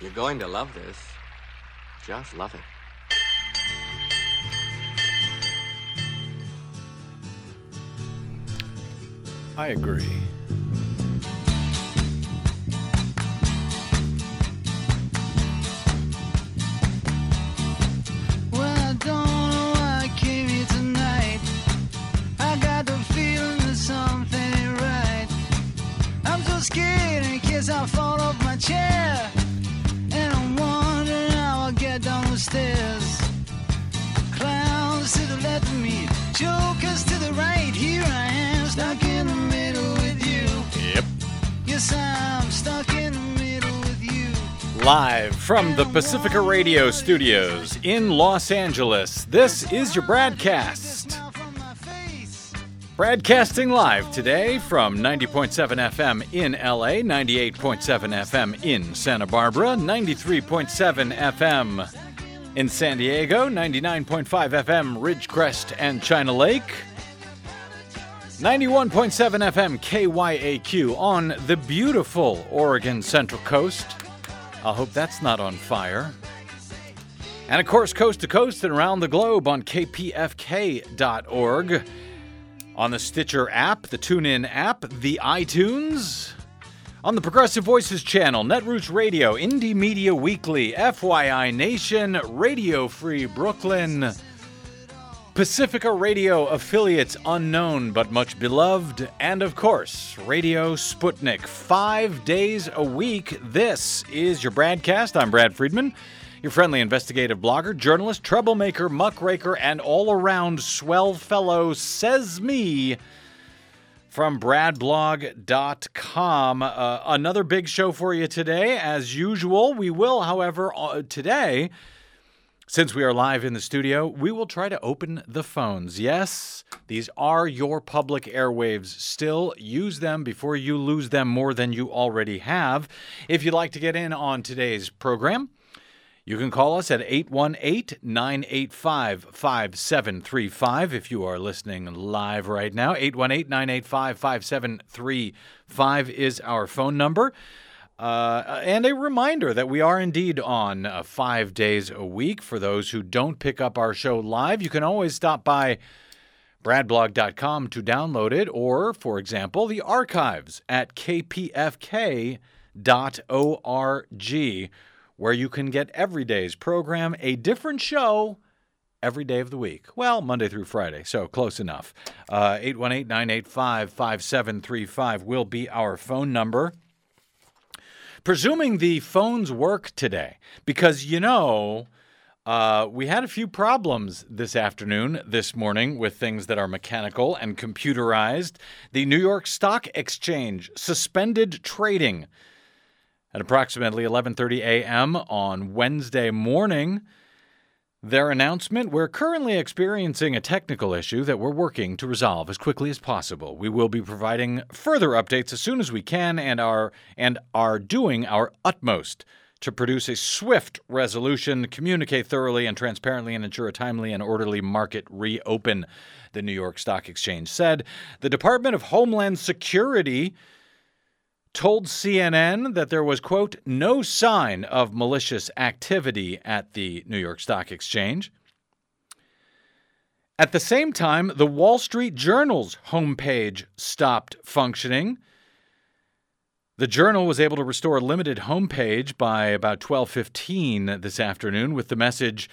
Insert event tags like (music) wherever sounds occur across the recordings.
You're going to love this. Just love it. I agree. Well, I don't know why I came here tonight. I got the feeling that something right. I'm so scared in case I fall off my chair. Stairs. Clowns to the left of me, jokers to the right. Here I am, stuck in the middle with you. Yep. Yes, I'm stuck in the middle with you. Live from the Pacifica Radio studios in Los Angeles, this is your BradCast. Smile from my face. Broadcasting live today from 90.7 FM in LA, 98.7 FM in Santa Barbara, 93.7 FM in San Diego, 99.5 FM Ridgecrest and China Lake, 91.7 FM KYAQ on the beautiful Oregon Central Coast. I hope that's not on fire. And of course, coast to coast and around the globe on kpfk.org on the Stitcher app, the TuneIn app, the iTunes, on the Progressive Voices channel, Netroots Radio, Indie Media Weekly, FYI Nation, Radio Free Brooklyn, Pacifica Radio affiliates unknown but much beloved, and of course, Radio Sputnik. Five days a week. This is your BradCast. I'm Brad Friedman, your friendly investigative blogger, journalist, troublemaker, muckraker, and all around swell fellow, says me from bradblog.com. Uh, another big show for you today. As usual, we will, however, uh, today. Since we are live in the studio, we will try to open the phones. Yes, these are your public airwaves. Still, use them before you lose them more than you already have. If you'd like to get in on today's program, you can call us at 818 985 5735 if you are listening live right now. 818 985 5735 is our phone number. Uh, and a reminder that we are indeed on uh, five days a week. For those who don't pick up our show live, you can always stop by bradblog.com to download it, or, for example, the archives at kpfk.org, where you can get every day's program, a different show every day of the week. Well, Monday through Friday, so close enough. Uh, 818 985 5735 will be our phone number presuming the phones work today, because you know, uh, we had a few problems this afternoon, this morning, with things that are mechanical and computerized. The New York Stock Exchange suspended trading at approximately 11:30 a.m. on Wednesday morning. Their announcement We're currently experiencing a technical issue that we're working to resolve as quickly as possible. We will be providing further updates as soon as we can and are, and are doing our utmost to produce a swift resolution, communicate thoroughly and transparently, and ensure a timely and orderly market reopen, the New York Stock Exchange said. The Department of Homeland Security told CNN that there was, quote, no sign of malicious activity at the New York Stock Exchange. At the same time, the Wall Street Journal's homepage stopped functioning. The Journal was able to restore a limited homepage by about 12:15 this afternoon with the message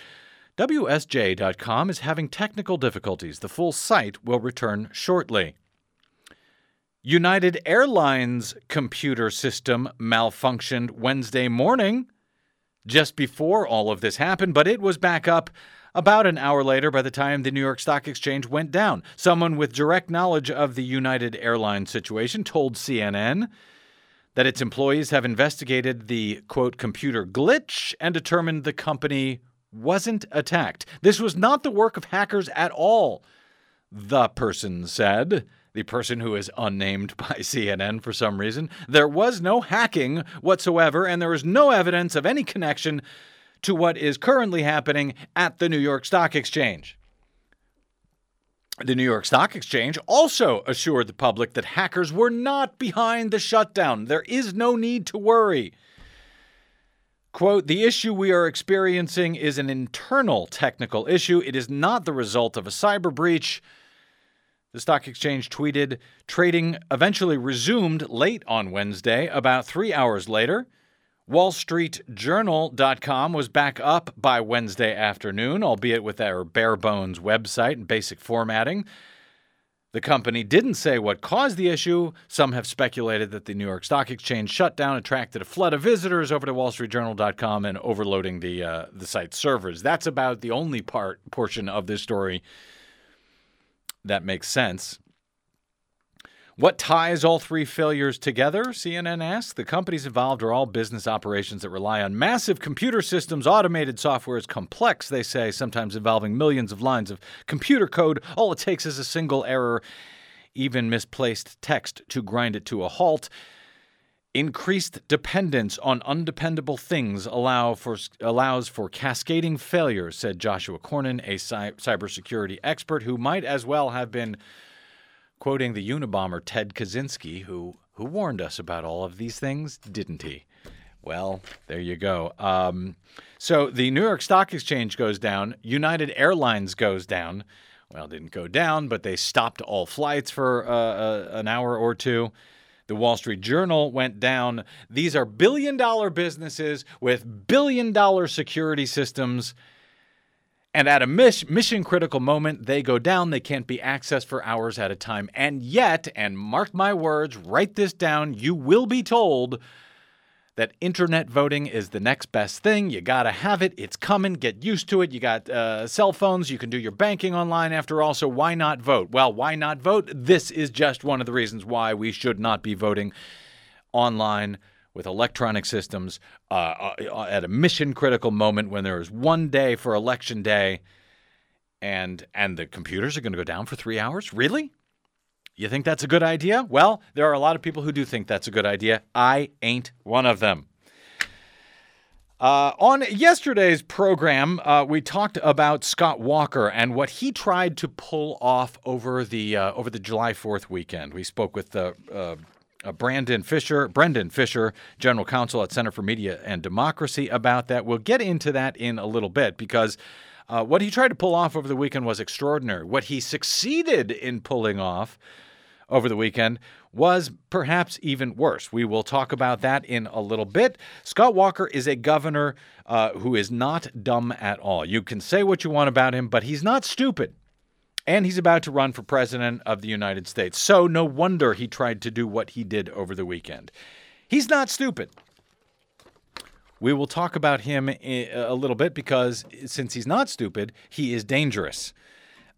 WSJ.com is having technical difficulties. The full site will return shortly. United Airlines computer system malfunctioned Wednesday morning, just before all of this happened, but it was back up about an hour later by the time the New York Stock Exchange went down. Someone with direct knowledge of the United Airlines situation told CNN that its employees have investigated the quote computer glitch and determined the company wasn't attacked. This was not the work of hackers at all, the person said the person who is unnamed (laughs) by CNN for some reason. There was no hacking whatsoever, and there is no evidence of any connection to what is currently happening at the New York Stock Exchange. The New York Stock Exchange also assured the public that hackers were not behind the shutdown. There is no need to worry. Quote, the issue we are experiencing is an internal technical issue. It is not the result of a cyber breach. The stock exchange tweeted trading eventually resumed late on Wednesday, about three hours later. WallStreetJournal.com was back up by Wednesday afternoon, albeit with their bare bones website and basic formatting. The company didn't say what caused the issue. Some have speculated that the New York Stock Exchange shutdown attracted a flood of visitors over to WallStreetJournal.com and overloading the uh, the site's servers. That's about the only part portion of this story that makes sense. What ties all three failures together? CNN asked. The companies involved are all business operations that rely on massive computer systems. Automated software is complex, they say, sometimes involving millions of lines of computer code. All it takes is a single error, even misplaced text, to grind it to a halt. Increased dependence on undependable things allow for, allows for cascading failures, said Joshua Corman, a cy- cybersecurity expert who might as well have been quoting the Unabomber Ted Kaczynski, who who warned us about all of these things, didn't he? Well, there you go. Um, so the New York Stock Exchange goes down. United Airlines goes down. Well, didn't go down, but they stopped all flights for uh, uh, an hour or two. The Wall Street Journal went down. These are billion dollar businesses with billion dollar security systems. And at a mission critical moment, they go down. They can't be accessed for hours at a time. And yet, and mark my words, write this down, you will be told that internet voting is the next best thing. You got to have it. It's coming. Get used to it. You got uh, cell phones. You can do your banking online after all. So why not vote? Well, why not vote? This is just one of the reasons why we should not be voting online with electronic systems uh, uh, at a mission critical moment when there is one day for election day and and the computers are going to go down for 3 hours really you think that's a good idea well there are a lot of people who do think that's a good idea i ain't one of them uh, on yesterday's program, uh, we talked about Scott Walker and what he tried to pull off over the uh, over the July Fourth weekend. We spoke with uh, uh, Brandon Fisher, Brendan Fisher, General Counsel at Center for Media and Democracy, about that. We'll get into that in a little bit because uh, what he tried to pull off over the weekend was extraordinary. What he succeeded in pulling off over the weekend was perhaps even worse. We will talk about that in a little bit. Scott Walker is a governor uh, who is not dumb at all. You can say what you want about him, but he's not stupid. And he's about to run for president of the United States. So no wonder he tried to do what he did over the weekend. He's not stupid. We will talk about him a little bit because since he's not stupid, he is dangerous.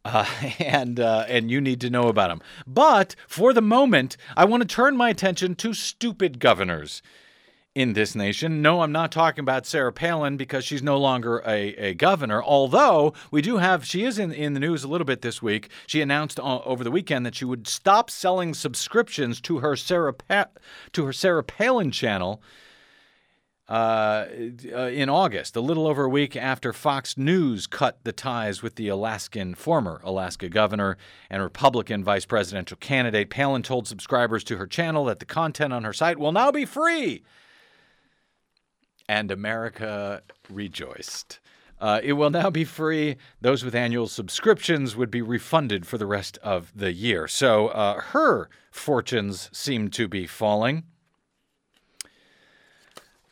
Uh, (laughs) and uh, and you need to know about them. But for the moment, I want to turn my attention to stupid governors in this nation. No, I'm not talking about Sarah Palin because she's no longer a, a governor, although we do have, she is in, in the news a little bit this week. She announced uh, over the weekend that she would stop selling subscriptions to her Sarah, pa- to her Sarah Palin channel. Uh, uh, in August, a little over a week after Fox News cut the ties with the Alaskan former Alaska governor and Republican vice presidential candidate, Palin told subscribers to her channel that the content on her site will now be free and America rejoiced. Uh, it will now be free. Those with annual subscriptions would be refunded for the rest of the year. So uh, her fortunes seem to be falling.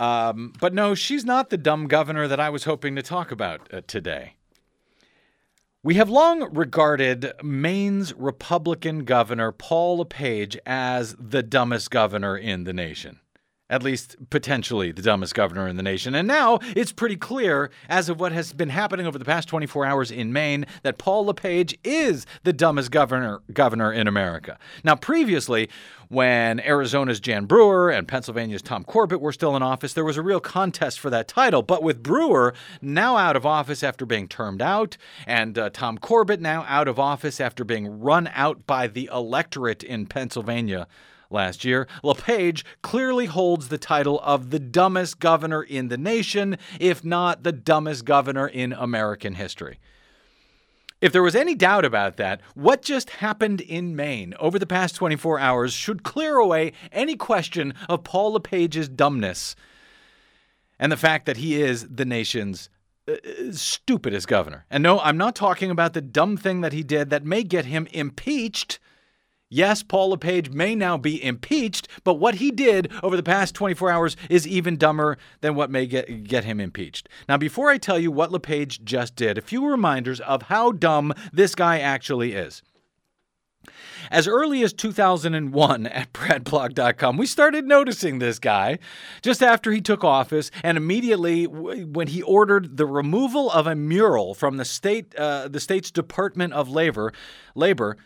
Um, but no, she's not the dumb governor that I was hoping to talk about uh, today. We have long regarded Maine's Republican governor, Paul LePage, as the dumbest governor in the nation at least potentially the dumbest governor in the nation. And now it's pretty clear, as of what has been happening over the past 24 hours in Maine, that Paul LePage is the dumbest governor governor in America. Now, previously, when Arizona's Jan Brewer and Pennsylvania's Tom Corbett were still in office, there was a real contest for that title. But with Brewer now out of office after being termed out, and uh, Tom Corbett now out of office after being run out by the electorate in Pennsylvania last year, LePage clearly holds the title of the dumbest governor in the nation, if not the dumbest governor in American history. If there was any doubt about that, what just happened in Maine over the past 24 hours should clear away any question of Paul LePage's dumbness and the fact that he is the nation's uh, stupidest governor. And no, I'm not talking about the dumb thing that he did that may get him impeached. Yes, Paul LePage may now be impeached, but what he did over the past 24 hours is even dumber than what may get, get him impeached. Now, before I tell you what LePage just did, a few reminders of how dumb this guy actually is. As early as 2001 at bradblog.com, we started noticing this guy just after he took office, and immediately when he ordered the removal of a mural from the state, uh, the state's Department of Labor, labor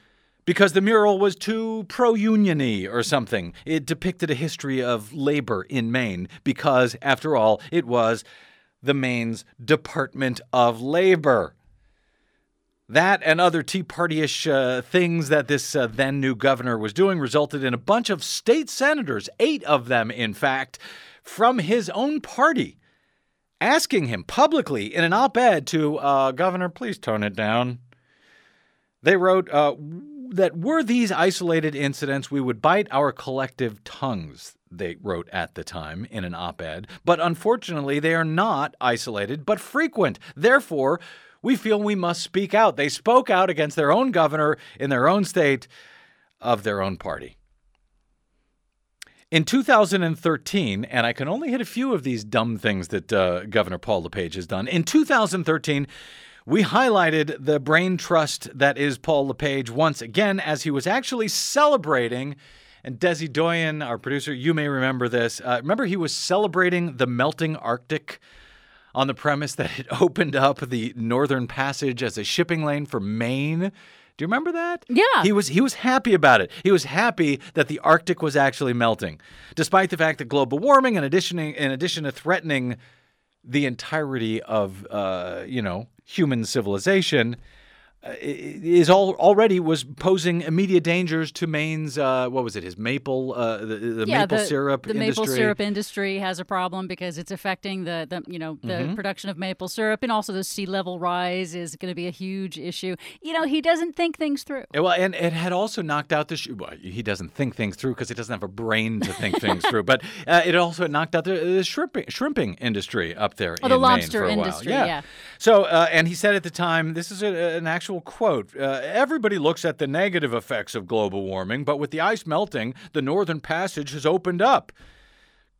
because the mural was too pro-uniony or something. It depicted a history of labor in Maine because, after all, it was the Maine's Department of Labor. That and other Tea Party ish uh, things that this uh, then new governor was doing resulted in a bunch of state senators, eight of them, in fact, from his own party, asking him publicly in an op ed to, uh, Governor, please tone it down. They wrote uh, that were these isolated incidents, we would bite our collective tongues, they wrote at the time in an op ed. But unfortunately, they are not isolated, but frequent. Therefore, we feel we must speak out. They spoke out against their own governor in their own state of their own party. In 2013, and I can only hit a few of these dumb things that uh, Governor Paul LePage has done. In 2013, we highlighted the brain trust that is Paul LePage once again as he was actually celebrating. And Desi Doyen, our producer, you may remember this. Uh, remember, he was celebrating the melting Arctic on the premise that it (laughs) opened up the Northern Passage as a shipping lane for Maine. Do you remember that? Yeah. He was he was happy about it. He was happy that the Arctic was actually melting, despite the fact that global warming, in addition in addition to threatening the entirety of uh, you know human civilization, is all already was posing immediate dangers to Maine's uh, what was it his maple uh, the, the yeah, maple the, syrup the industry. maple syrup industry has a problem because it's affecting the, the you know the Mm-hmm. production of maple syrup and also the sea level rise is going to be a huge issue. You know he doesn't think things through. Well, and it had also knocked out the. Well, he doesn't think things through because he doesn't have a brain to think things (laughs) through. But uh, it also knocked out the, the shrimping, shrimping industry up there Oh, the in Maine lobster for a while. industry, yeah. So, uh, and he said at the time, this is a, an actual quote. Uh, Everybody looks at the negative effects of global warming, but with the ice melting, the northern passage has opened up.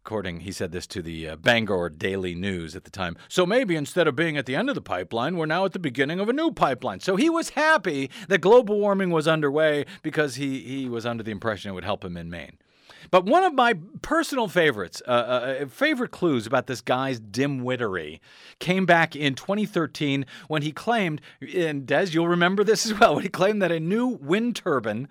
According, he said this to the uh, Bangor Daily News at the time. So maybe instead of being at the end of the pipeline, we're now at the beginning of a new pipeline. So he was happy that global warming was underway because he, he was under the impression it would help him in Maine. But one of my personal favorites, uh, uh, favorite clues about this guy's dim-wittery came back in 2013 when he claimed, and Des, you'll remember this as well, (laughs) when he claimed that a new wind turbine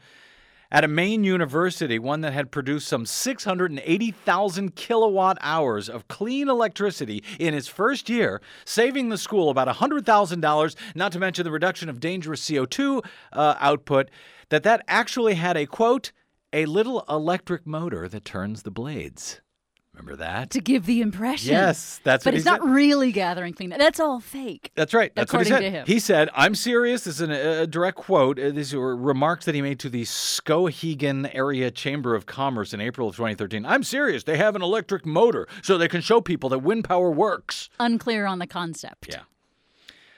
at a Maine university, one that had produced some 680,000 kilowatt hours of clean electricity in its first year, saving the school about $100,000, not to mention the reduction of dangerous CO2 uh, output, that that actually had a quote, a little electric motor that turns the blades. Remember that? To give the impression. Yes, that's but what it's not said. really gathering clean. That's all fake. That's right. That's what he said. to him. He said, "I'm serious." This is an, a direct quote. Uh, These were remarks that he made to the Skowhegan Area Chamber of Commerce in April of 2013. I'm serious. They have an electric motor, so they can show people that wind power works. Unclear on the concept. Yeah.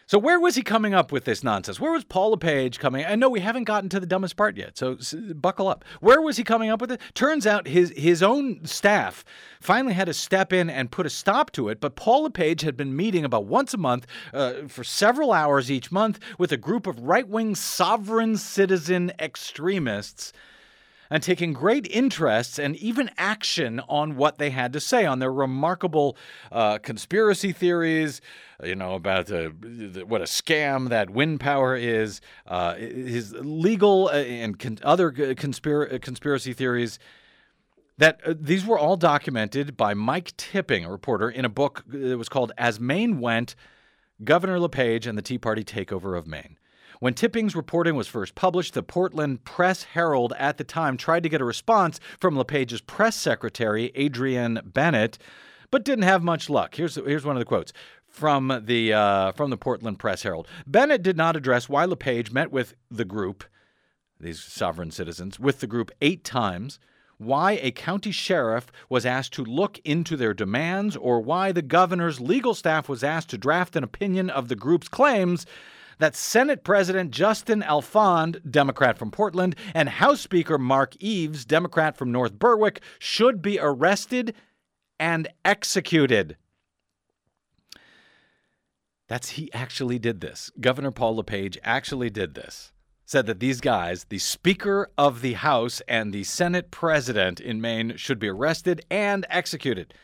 So where was he coming up with this nonsense? Where was Paul LePage coming? I know we haven't gotten to the dumbest part yet, so buckle up. Where was he coming up with it? Turns out his his own staff finally had to step in and put a stop to it. But Paul LePage had been meeting about once a month uh, for several hours each month with a group of right wing sovereign citizen extremists and taking great interests and even action on what they had to say on their remarkable uh, conspiracy theories, you know, about uh, what a scam that wind power is, uh, his legal uh, and con- other conspira- conspiracy theories. That uh, these were all documented by Mike Tipping, a reporter, in a book that was called As Maine Went Governor LePage and the Tea Party Takeover of Maine. When Tipping's reporting was first published, the Portland Press Herald at the time tried to get a response from LePage's press secretary, Adrienne Bennett, but didn't have much luck. Here's, here's one of the quotes from the, uh, from the Portland Press Herald. Bennett did not address why LePage met with the group, these sovereign citizens, with the group eight times, why a county sheriff was asked to look into their demands or why the governor's legal staff was asked to draft an opinion of the group's claims that Senate President Justin Alfond, Democrat from Portland, and House Speaker Mark Eves, Democrat from North Berwick, should be arrested and executed. That's he actually did this. Governor Paul LePage actually did this. Said that these guys, the Speaker of the House and the Senate President in Maine, should be arrested and executed.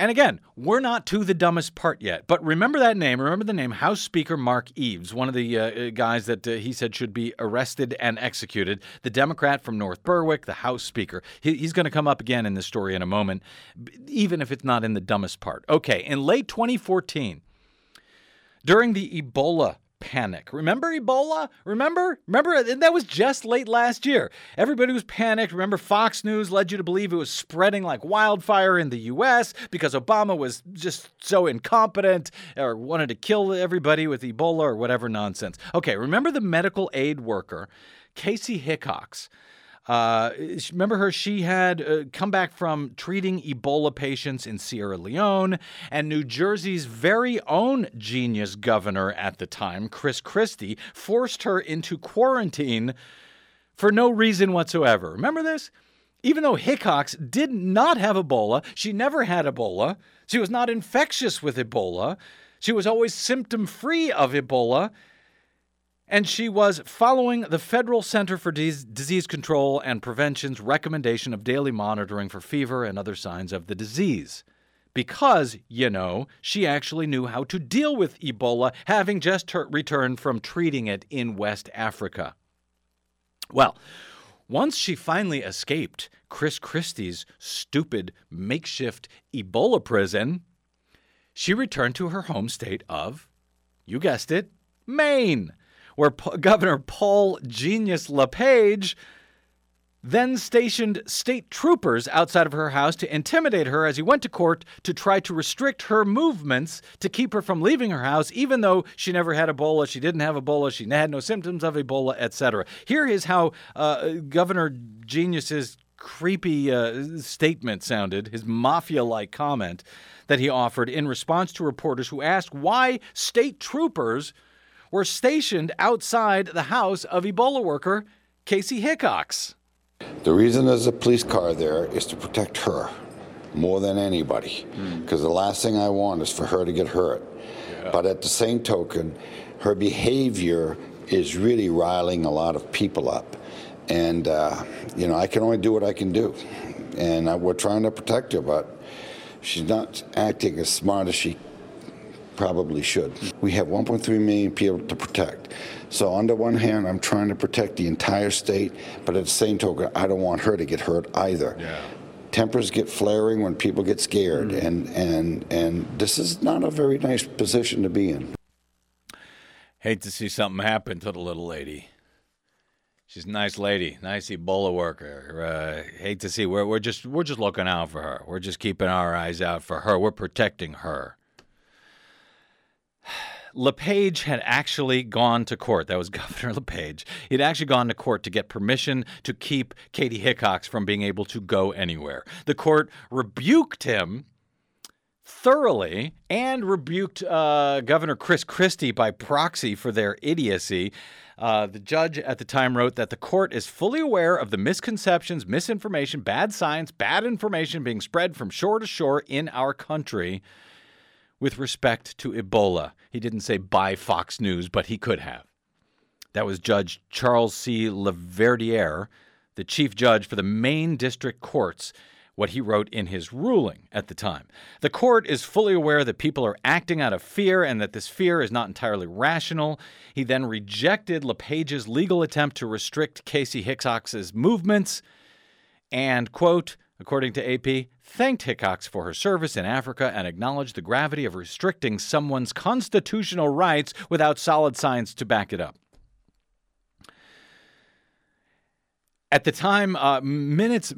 And again, we're not to the dumbest part yet, but remember that name. Remember the name House Speaker Mark Eves, one of the uh, guys that uh, he said should be arrested and executed, the Democrat from North Berwick, the House Speaker. He, he's going to come up again in this story in a moment, even if it's not in the dumbest part. Okay, in late 2014, during the Ebola panic. Remember Ebola? Remember? Remember that was just late last year. Everybody was panicked. Remember Fox News led you to believe it was spreading like wildfire in the US because Obama was just so incompetent or wanted to kill everybody with Ebola or whatever nonsense. Okay, remember the medical aid worker Kaci Hickox uh, remember her? She had uh, come back from treating Ebola patients in Sierra Leone, and New Jersey's very own genius governor at the time, Chris Christie, forced her into quarantine for no reason whatsoever. Remember this? Even though Hickox did not have Ebola, she never had Ebola. She was not infectious with Ebola. She was always symptom free of Ebola and she was following the Federal Center for Disease Control and Prevention's recommendation of daily monitoring for fever and other signs of the disease. Because, you know, she actually knew how to deal with Ebola, having just returned from treating it in West Africa. Well, once she finally escaped Chris Christie's stupid makeshift Ebola prison, she returned to her home state of, you guessed it, Maine where P- Governor Paul Genius LePage then stationed state troopers outside of her house to intimidate her as he went to court to try to restrict her movements to keep her from leaving her house, even though she never had Ebola, she didn't have Ebola, she had no symptoms of Ebola, etc. Here is how uh, Governor Genius's creepy uh, statement sounded, his mafia like comment that he offered in response to reporters who asked why state troopers were stationed outside the house of Ebola worker Kaci Hickox. The reason there's a police car there is to protect her more than anybody. Because mm. the last thing I want is for her to get hurt. Yeah. But at the same token, her behavior is really riling a lot of people up. And, uh, you know, I can only do what I can do. And uh, we're trying to protect her, but she's not acting as smart as she probably should. We have 1.3 million people to protect. So on the one hand, I'm trying to protect the entire state, but at the same token, I don't want her to get hurt either. Yeah. Tempers get flaring when people get scared, mm. and and and this is not a very nice position to be in. Hate to see something happen to the little lady. She's a nice lady, nice Ebola worker. Uh, hate to see we're we're just we're just looking out for her. We're just keeping our eyes out for her. We're protecting her. LePage had actually gone to court. That was (laughs) Governor LePage. He'd actually gone to court to get permission to keep Katie Hickox from being able to go anywhere. The court rebuked him thoroughly and rebuked uh, Governor Chris Christie by proxy for their idiocy. Uh, the judge at the time wrote that the court is fully aware of the misconceptions, misinformation, bad science, bad information being spread from shore to shore in our country with respect to Ebola. He didn't say by Fox News, but he could have. That was Judge Charles C. Laverdiere, the chief judge for the Maine District Courts, what he wrote in his ruling at the time. The court is fully aware that people are acting out of fear and that this fear is not entirely rational. He then rejected LePage's legal attempt to restrict Kaci Hickox's movements and, quote, according to AP, thanked Hickox for her service in Africa and acknowledged the gravity of restricting someone's constitutional rights without solid science to back it up. At the time, uh, minutes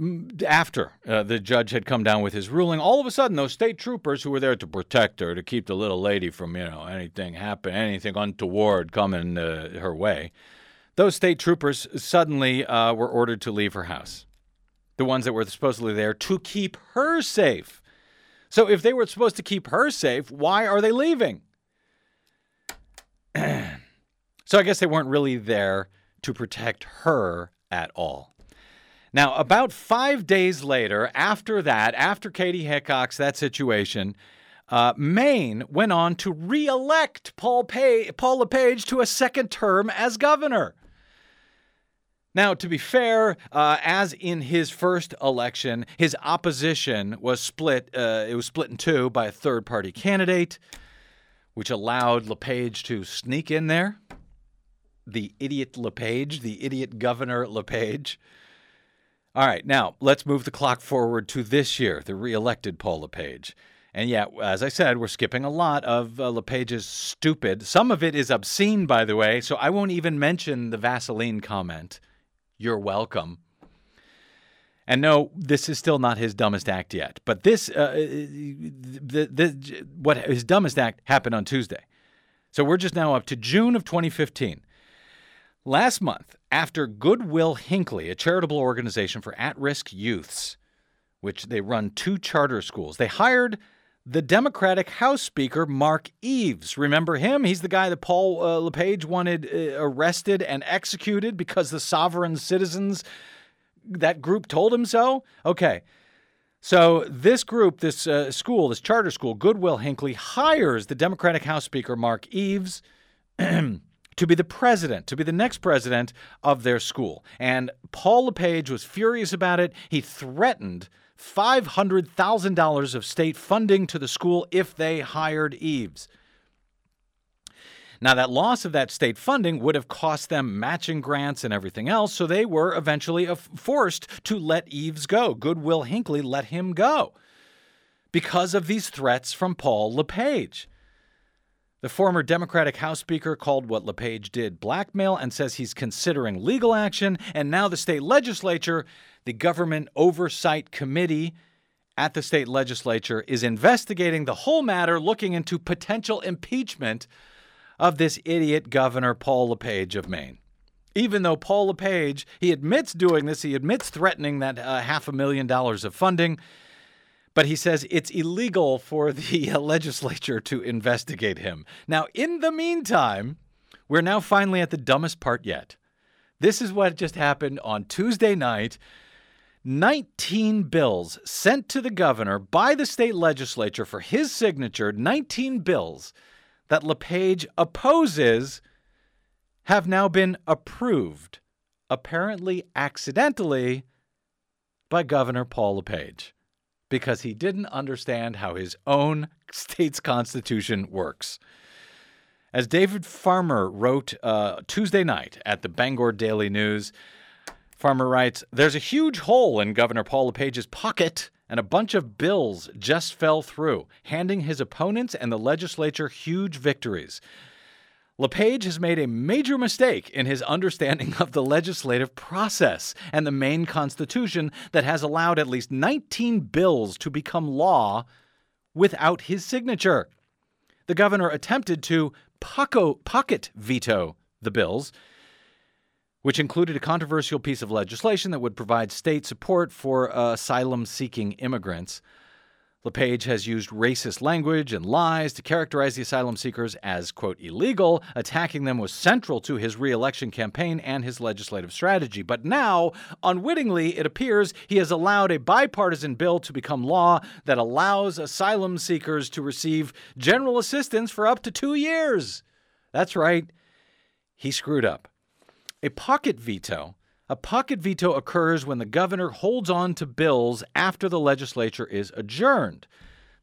after uh, the judge had come down with his ruling, all of a sudden, those state troopers who were there to protect her, to keep the little lady from, you know, anything happen, anything untoward coming uh, her way, those state troopers suddenly uh, were ordered to leave her house. The ones that were supposedly there to keep her safe. So if they were supposed to keep her safe, why are they leaving? (clears throat) so I guess they weren't really there to protect her at all. Now, about five days later, after that, after Katie Hickox, that situation, uh, Maine went on to re-elect Paul, Pay- Paul LePage to a second term as governor. Now, to be fair, uh, as in his first election, his opposition was split. Uh, it was split in two by a third-party candidate, which allowed LePage to sneak in there. The idiot LePage, the idiot governor LePage. All right, now let's move the clock forward to this year, the re-elected Paul LePage. And yeah, as I said, we're skipping a lot of uh, LePage's stupid. Some of it is obscene, by the way, so I won't even mention the Vaseline comment. You're welcome. And no, this is still not his dumbest act yet. But this, uh, the, the, what his dumbest act happened on Tuesday. So we're just now up to June of 2015. Last month, after Goodwill Hinckley, a charitable organization for at risk youths, which they run two charter schools, they hired the Democratic House Speaker, Mark Eves. Remember him? He's the guy that Paul uh, LePage wanted uh, arrested and executed because the sovereign citizens, that group told him so? Okay. So this group, this uh, school, this charter school, Goodwill Hinckley, hires the Democratic House Speaker, Mark Eves. (clears throat) to be the president, to be the next president of their school. And Paul LePage was furious about it. He threatened $500,000 of state funding to the school if they hired Eves. Now, that loss of that state funding would have cost them matching grants and everything else, so they were eventually forced to let Eves go. Goodwill Hinckley let him go because of these threats from Paul LePage. The former Democratic House Speaker called what LePage did blackmail and says he's considering legal action. And now the state legislature, the Government Oversight Committee at the state legislature, is investigating the whole matter, looking into potential impeachment of this idiot Governor Paul LePage of Maine. Even though Paul LePage, he admits doing this, he admits threatening that uh, half a million dollars of funding but he says it's illegal for the (laughs) uh, legislature to investigate him. Now, in the meantime, we're now finally at the dumbest part yet. This is what just happened on Tuesday night. 19 bills sent to the governor by the state legislature for his signature, 19 bills that LePage opposes, have now been approved, apparently accidentally, by Governor Paul LePage because he didn't understand how his own (laughs) state's constitution works. As David Farmer wrote uh, Tuesday night at the Bangor Daily News, Farmer writes There's a huge hole in Governor Paul LePage's pocket, and a bunch of bills just fell through, handing his opponents and the legislature huge victories. LePage has made a major mistake in his understanding of the legislative process and the Maine Constitution that has allowed at least 19 bills to become law without his signature. The governor attempted to pocket veto the bills, which included a controversial piece of legislation that would provide state support for uh, asylum seeking immigrants. LePage has used racist language and lies to characterize the asylum seekers as, quote, illegal. Attacking them was central to his reelection campaign and his legislative strategy. But now, unwittingly, it appears he has allowed a bipartisan bill to become law that allows asylum seekers to receive general assistance for up to two years. That's right, he screwed up. A pocket veto a pocket veto occurs when the governor holds on to bills after the legislature is adjourned.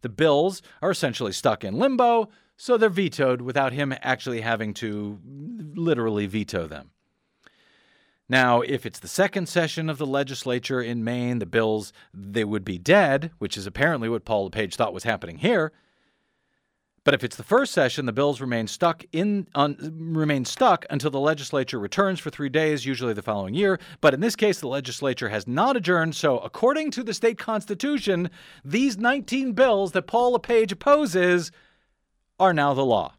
The bills are essentially stuck in limbo, so they're vetoed without him actually having to literally veto them. Now, if it's the second session of the legislature in Maine, the bills they would be dead, which is apparently what Paul LePage thought was happening here. But if it's the first session, the bills remain stuck in remain stuck until the legislature returns for three days, usually the following year. But in this case, the legislature has not adjourned. So, according to the state constitution, these 19 bills that Paul LePage opposes are now the law.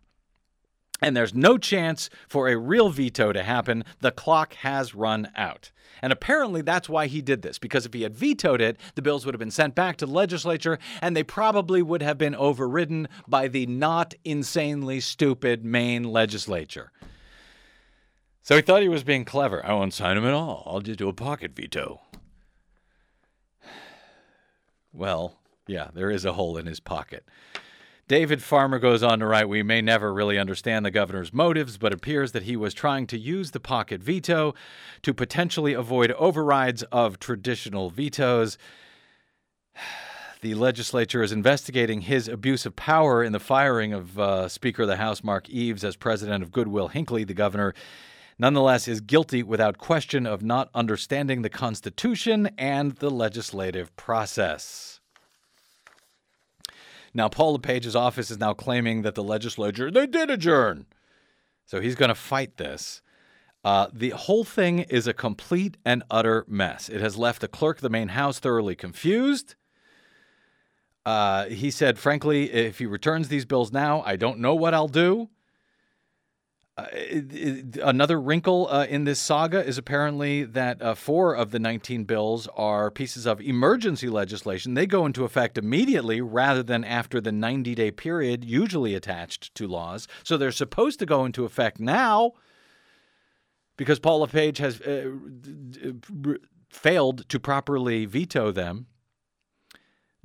And there's no chance for a real veto to happen. The clock has run out. And apparently that's why he did this, because if he had vetoed it, the bills would have been sent back to the legislature and they probably would have been overridden by the not insanely stupid Maine legislature. So he thought he was being clever. I won't sign him at all. I'll just do a pocket veto. (sighs) Well, yeah, there is a hole in his pocket. David Farmer goes on to write We may never really understand the governor's motives, but appears that he was trying to use the pocket veto to potentially avoid overrides of traditional vetoes. (sighs) The legislature is investigating his abuse of power in the firing of uh, Speaker of the House Mark Eves as president of Goodwill Hinckley. The governor, nonetheless, is guilty without question of not understanding the Constitution and the legislative process. Now, Paul LePage's office is now claiming that the legislature, they did adjourn. So he's going to fight this. Uh, the whole thing is a complete and utter mess. It has left the clerk of the Maine House thoroughly confused. Uh, he said, frankly, if he returns these bills now, I don't know what I'll do. Uh, another wrinkle uh, in this saga is apparently that uh, four of the 19 bills are pieces of emergency legislation. They go into effect immediately rather than after the 90 day period usually attached to laws. So they're supposed to go into effect now because Paul LePage has uh, failed to properly veto them.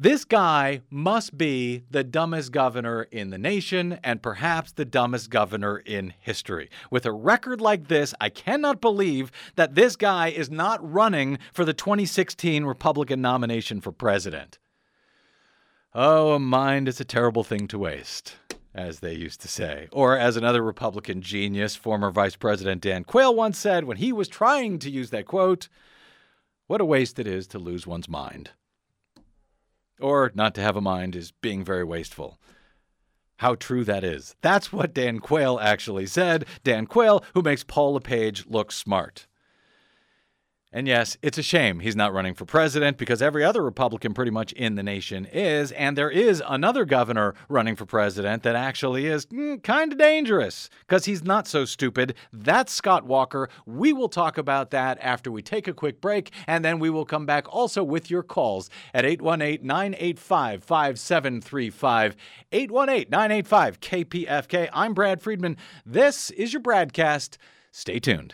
This guy must be the dumbest governor in the nation and perhaps the dumbest governor in history. With a record like this, I cannot believe that this guy is not running for the 2016 Republican nomination for president. Oh, a mind is a terrible thing to waste, as they used to say. Or, as another Republican genius, former Vice President Dan Quayle once said when he was trying to use that quote, what a waste it is to lose one's mind or not to have a mind is being very wasteful. How true that is. That's what Dan Quayle actually said. Dan Quayle, who makes Paul LePage look smart. And yes, it's a shame he's not running for president because every other Republican pretty much in the nation is. And there is another governor running for president that actually is mm, kind of dangerous because he's not so stupid. That's Scott Walker. We will talk about that after we take a quick break. And then we will come back also with your calls at 818 985 5735. 818 985 KPFK. I'm Brad Friedman. This is your BradCast. Stay tuned.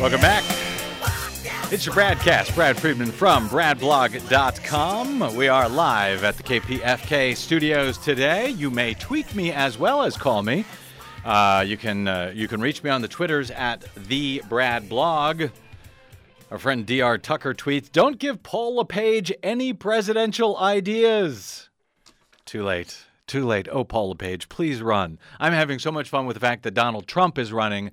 Welcome back. It's your Bradcast. Brad Friedman from BradBlog.com. We are live at the KPFK studios today. You may tweet me as well as call me. Uh, you can uh, you can reach me on the Twitters at the Brad Blog. Our friend Dr. Tucker tweets: "Don't give Paul LePage any presidential ideas." Too late. Too late. Oh, Paul LePage, please run. I'm having so much fun with the fact that Donald Trump is running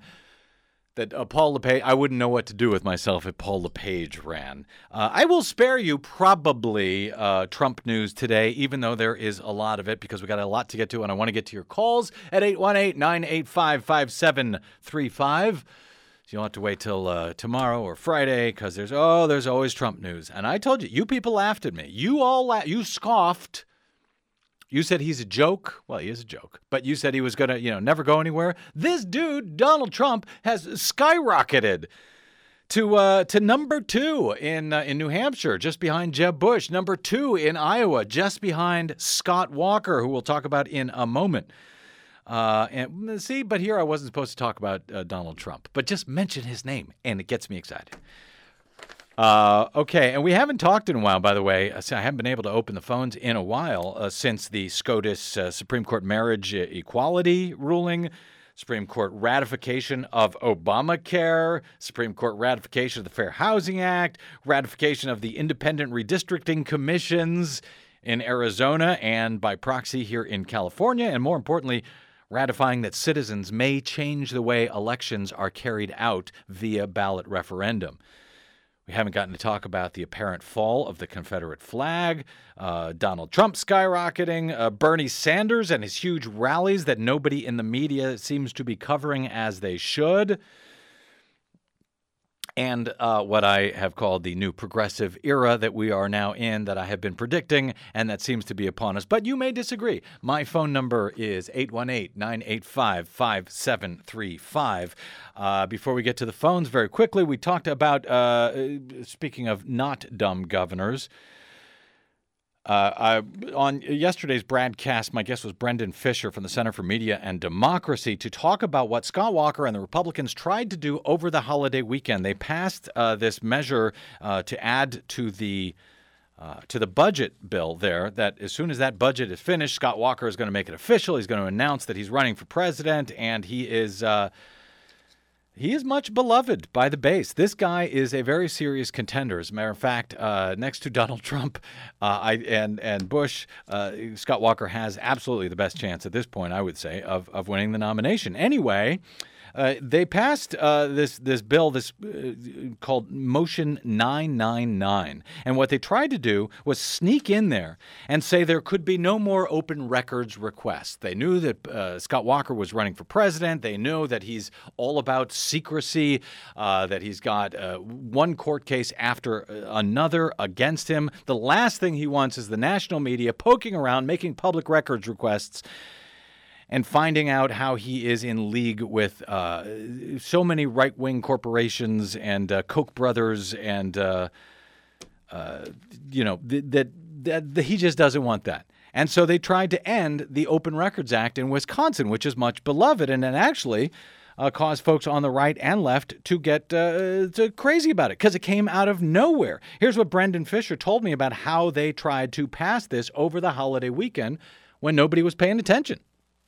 that uh, Paul LePage, I wouldn't know what to do with myself if Paul LePage ran. Uh, I will spare you probably uh, Trump news today, even though there is a lot of it because we got a lot to get to, and I want to get to your calls at 818 985 5735. So you'll have to wait till uh, tomorrow or Friday because there's oh there's always Trump news. And I told you, you people laughed at me. You all la- you scoffed. You said he's a joke. Well, he is a joke. But you said he was gonna you know never go anywhere. This dude, Donald Trump, has skyrocketed to uh, to number two in uh, in New Hampshire, just behind Jeb Bush. Number two in Iowa, just behind Scott Walker, who we'll talk about in a moment. Uh, and see, but here I wasn't supposed to talk about uh, Donald Trump, but just mention his name, and it gets me excited. Uh, okay, and we haven't talked in a while, by the way. I haven't been able to open the phones in a while uh, since the SCOTUS uh, Supreme Court marriage equality ruling, Supreme Court ratification of Obamacare, Supreme Court ratification of the Fair Housing Act, ratification of the independent redistricting commissions in Arizona and by proxy here in California, and more importantly, ratifying that citizens may change the way elections are carried out via ballot referendum. We haven't gotten to talk about the apparent fall of the Confederate flag, uh, Donald Trump skyrocketing, uh, Bernie Sanders and his huge rallies that nobody in the media seems to be covering as they should, and uh, what I have called the new progressive era that we are now in, that I have been predicting, and that seems to be upon us. But you may disagree. My phone number is 818 985 5735. Uh, Before we get to the phones, very quickly, we talked about, uh, speaking of not dumb governors, uh, I, on yesterday's broadcast, my guest was Brendan Fisher from the Center for Media and Democracy to talk about what Scott Walker and the Republicans tried to do over the holiday weekend. They passed uh, this measure uh, to add to the uh, to the budget bill there. That as soon as that budget is finished, Scott Walker is going to make it official. He's going to announce that he's running for president, and he is. Uh, he is much beloved by the base. This guy is a very serious contender. As a matter of fact, uh, next to (laughs) Donald Trump uh, I, and and Bush, uh, Scott Walker has absolutely the best chance at this point, I would say, of, of winning the nomination. Anyway, uh, they passed uh, this this bill, this uh, called Motion 999, and what they tried to do was sneak in there and say there could be no more open records requests. They knew that uh, Scott Walker was running for president. They know that he's all about secrecy, uh, that he's got one court case after another against him. The last thing he wants is the national media poking around, making public records requests and finding out how he is in league with uh, so many right wing corporations and uh, Koch brothers, and uh, uh, you know th- that, that that he just doesn't want that. And so they tried to end the Open Records Act in Wisconsin, which is much beloved, and it actually uh, caused folks on the right and left to get uh, to crazy about it because it came out of nowhere. Here's what Brendan Fisher told me about how they tried to pass this over the holiday weekend when nobody was paying attention.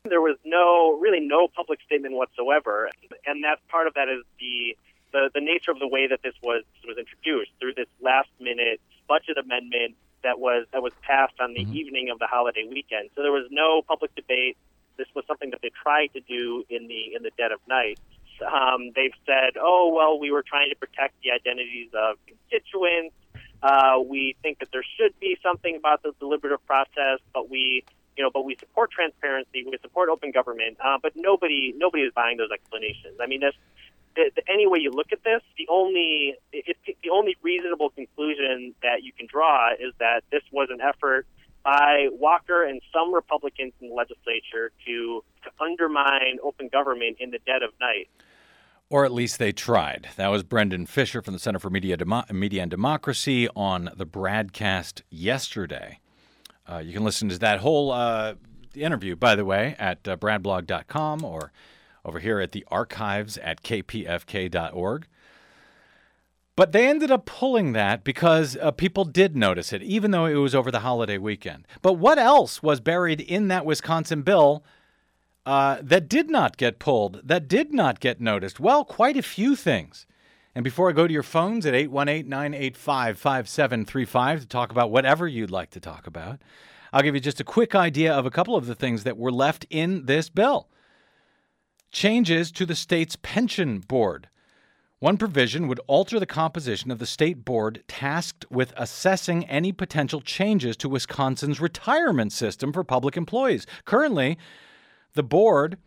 There was no really no public statement whatsoever, and that part of that is the the, the nature of the way that this was was introduced through this last minute budget amendment that was that was passed on the evening of the holiday weekend. So there was no public debate. This was something that they tried to do in the in the dead of night. Um, they've said, "Oh well, we were trying to protect the identities of constituents. Uh, we think that there should be something about the deliberative process, but we you know, but we support transparency, we support open government, uh, but nobody nobody is buying those explanations. I mean, the, any way you look at this, the only it, the only reasonable conclusion that you can draw is that this was an effort by Walker and some Republicans in the legislature to to undermine open government in the dead of night. Or at least they tried. That was Brendan Fisher from the Center for Media, Demo- Media and Democracy on the broadcast yesterday. Uh, you can listen to that whole uh, interview, by the way, at uh, bradblog.com or over here at the archives at kpfk.org. But they ended up pulling that because uh, people did notice it, even though it was over the holiday weekend. But what else was buried in that Wisconsin bill uh, that did not get pulled, that did not get noticed? Well, quite a few things. And before I go to your phones at 818 985 5735 to talk about whatever you'd like to talk about, I'll give you just a quick idea of a couple of the things that were left in this bill. Changes to the state's pension board. One provision would alter the composition of the state board tasked with assessing any potential changes to Wisconsin's retirement system for public employees. Currently, the board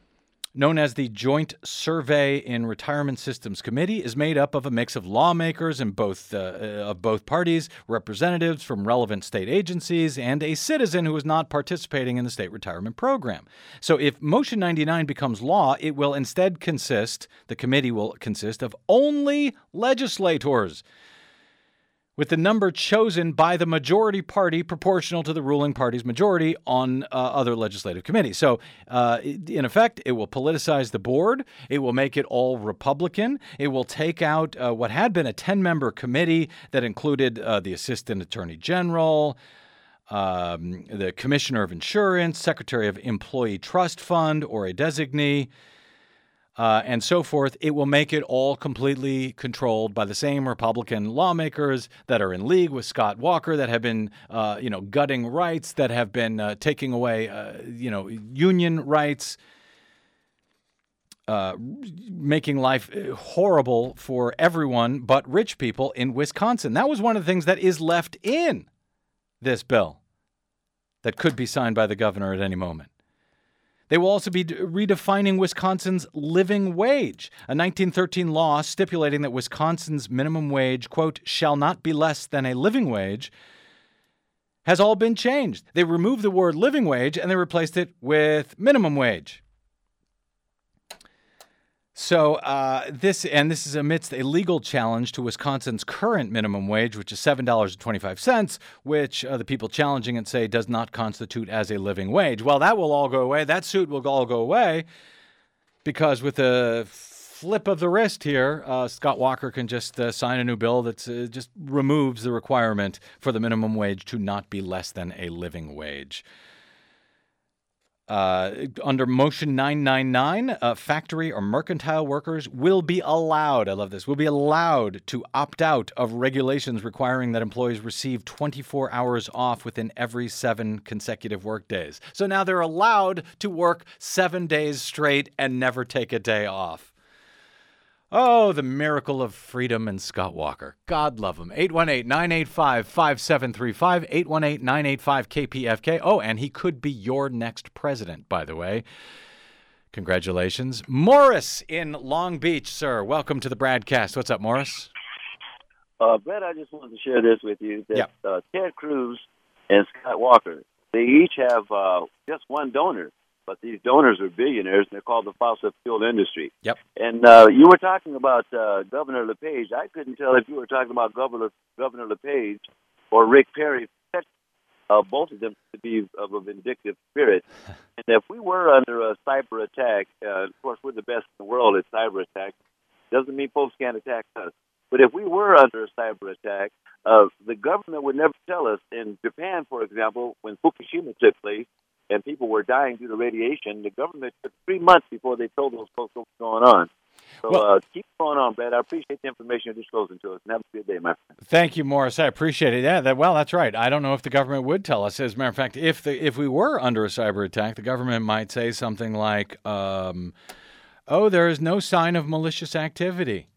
known as the Joint Survey in Retirement Systems Committee, is made up of a mix of lawmakers in both uh, of both parties, representatives from relevant state agencies, and a citizen who is not participating in the state retirement program. So, if Motion 99 becomes law, it will instead consist. The committee will consist of only legislators with the number chosen by the majority party proportional to the ruling party's majority on uh, other legislative committees. So, uh, in effect, it will politicize the board. It will make it all Republican. It will take out uh, what had been a 10 member committee that included uh, the Assistant Attorney General. Um, the Commissioner of Insurance, Secretary of Employee Trust Fund, or a designee, uh, and so forth, it will make it all completely controlled by the same Republican lawmakers that are in league with Scott Walker, that have been, uh, you know, gutting rights, that have been uh, taking away, uh, you know, union rights, uh, making life uh, horrible for everyone but rich people in Wisconsin. That was one of the things that is left in this bill that could be signed by the governor at any moment. They will also be redefining Wisconsin's living wage, a 1913 law stipulating that Wisconsin's minimum wage, quote, shall not be less than a living wage, has all been changed. They removed the word living wage and they replaced it with minimum wage. So uh, this and this is amidst a legal challenge to Wisconsin's current minimum wage, which is seven dollars and twenty-five cents, which uh, the people challenging it say does not constitute as a living wage. Well, that will all go away. That suit will all go away because with a flip of the wrist here, uh, Scott Walker can just uh, sign a new bill that uh, just removes the requirement for the minimum wage to not be less than a living wage. Uh, under Motion 999, uh, factory or mercantile workers will be allowed, I love this, will be allowed to opt out of regulations requiring that employees receive 24 hours off within every seven consecutive work days. So now they're allowed to work seven days straight and never take a day off. Oh, the miracle of freedom and Scott Walker. God love him. 818 985 5735, 818 985 KPFK. Oh, and he could be your next president, by the way. Congratulations. Morris in Long Beach, sir. Welcome to the broadcast. What's up, Morris? Uh, Brett, I just wanted to share this with you that Yeah. uh, Ted Cruz and Scott Walker, they each have uh, just one donor, but these donors are billionaires, and they're called the fossil fuel industry. Yep. And uh, you were talking about uh, Governor LePage. I couldn't tell if you were talking about Governor Governor LePage or Rick Perry. Uh, both of them to be of a vindictive spirit. (laughs) And if we were under a cyber attack, uh, of course, we're the best in the world at cyber attack. Doesn't mean folks can't attack us. But if we were under a cyber attack, uh, the government would never tell us. In Japan, for example, when Fukushima took place and people were dying due to radiation, the government took three months before they told those folks what was going on. So Well- uh, keep going on, Brad. I appreciate the information you're disclosing to us. And have a good day, my friend. Thank you, Morris. I appreciate it. Yeah, that, well, that's right. I don't know if the government would tell us. As a matter of fact, if the if we were under a cyber attack, the government might say something like, um, "Oh, there is no sign of malicious activity."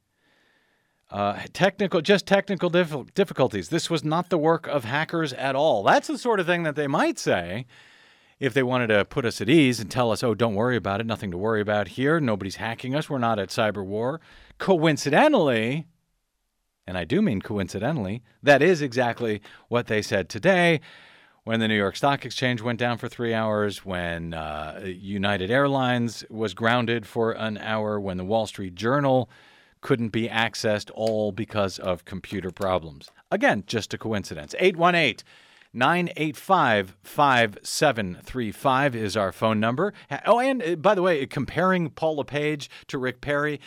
Uh, technical, just technical difficulties. This was not the work of hackers at all. That's the sort of thing that they might say if they wanted to put us at ease and tell us, "Oh, don't worry about it. Nothing to worry about here. Nobody's hacking us. We're not at cyber war." Coincidentally, and I do mean coincidentally, that is exactly what they said today when the New York Stock Exchange went down for three hours, when uh, United Airlines was grounded for an hour, when the Wall Street Journal couldn't be accessed, all because of computer problems. Again, just a coincidence. 818 985 5735 is our phone number. Oh, and uh, by the way, comparing Paul LePage to Rick Perry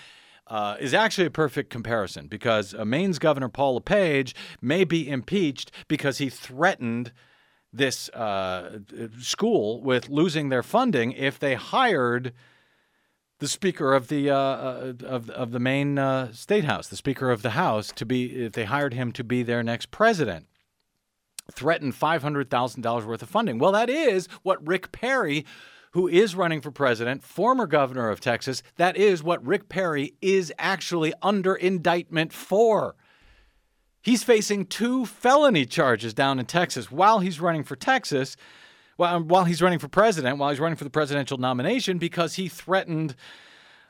uh, is actually a perfect comparison because uh, Maine's Governor Paul LePage may be impeached because he threatened this uh, school with losing their funding if they hired the Speaker of the uh, uh, of of the Maine uh, State House, the Speaker of the House, to be if they hired him to be their next president. Threatened five hundred thousand dollars worth of funding. Well, that is what Rick Perry who is running for president, former governor of Texas, that is what Rick Perry is actually under indictment for. He's facing two felony charges down in Texas while he's running for Texas, well, while he's running for president, while he's running for the presidential nomination, because he threatened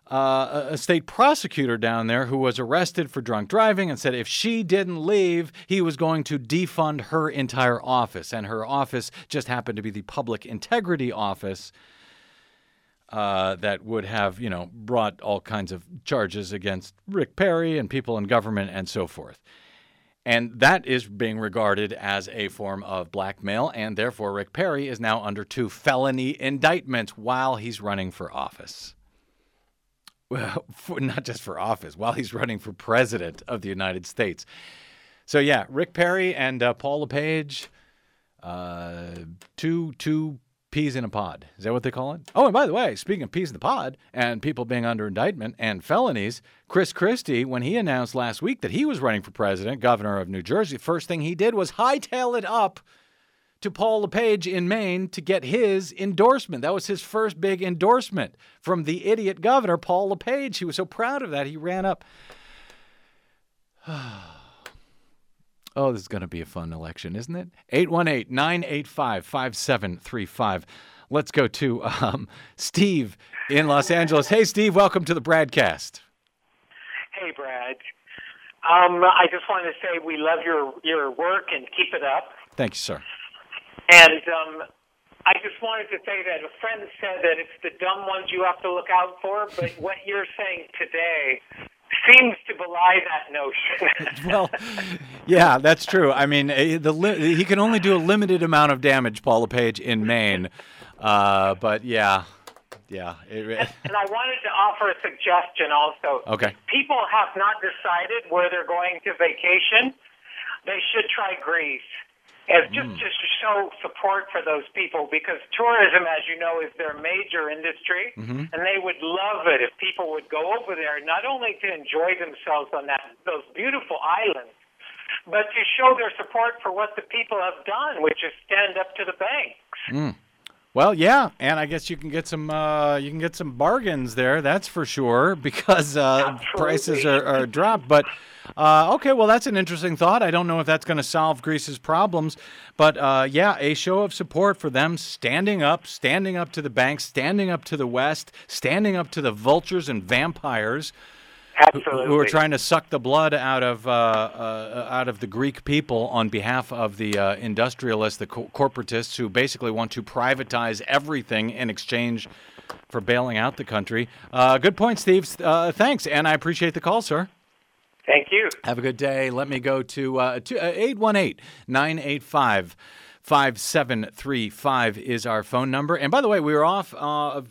uh, a state prosecutor down there who was arrested for drunk driving and said if she didn't leave, he was going to defund her entire office. And her office just happened to be the Public Integrity Office uh, that would have, you know, brought all kinds of charges against Rick Perry and people in government and so forth. And that is being regarded as a form of blackmail, and therefore Rick Perry is now under two felony indictments while he's running for office. Well, (laughs) for, not just for office, while he's running for president of the United States. So yeah, Rick Perry and uh, Paul LePage, uh, two two peas in a pod. Is that what they call it? Oh, and by the way, speaking of peas in the pod and people being under indictment and felonies, Chris Christie, when he announced last week that he was running for president, governor of New Jersey, first thing he did was hightail it up to Paul LePage in Maine to get his endorsement. That was his first big endorsement from the idiot governor, Paul LePage. He was so proud of that, he ran up. (sighs) Oh, this is going to be a fun election, isn't it? 818 985 5735. Let's go to um, Steve in Los Angeles. Hey, Steve, welcome to the broadcast. Hey, Brad. Um, I just want to say we love your your work and keep it up. Thank you, sir. And um, I just wanted to say that a friend said that it's the dumb ones you have to look out for, but (laughs) what you're saying today seems to belie that notion. (laughs) Well, yeah, that's true. I mean, eh, the li- he can only do a limited amount of damage, Paul LePage, in Maine. Uh, but yeah, yeah. it- and I wanted to offer a suggestion also. okay. People have not decided where they're going to vacation. They should try Greece. As just, just to show support for those people because tourism, as you know, is their major industry, and they would love it if people would go over there not only to enjoy themselves on that those beautiful islands, but to show their support for what the people have done, which is stand up to the banks. Well, yeah, and I guess you can get some uh, you can get some bargains there. That's for sure (laughs) because uh, prices are, are dropped. But uh, okay, well, that's an interesting thought. I don't know if that's going to solve Greece's problems, but uh, yeah, a show of support for them standing up, standing up to the banks, standing up to the West, standing up to the vultures and vampires who- Absolutely. who are trying to suck the blood out of uh, uh, out of the Greek people on behalf of the uh, industrialists, the co- corporatists, who basically want to privatize everything in exchange for bailing out the country. Uh, good point, Steve. Uh, thanks, and I appreciate the call, sir. Thank you. Have a good day. Let me go to uh, uh, 818 985 5735 is our phone number. And by the way, we were off uh, uh,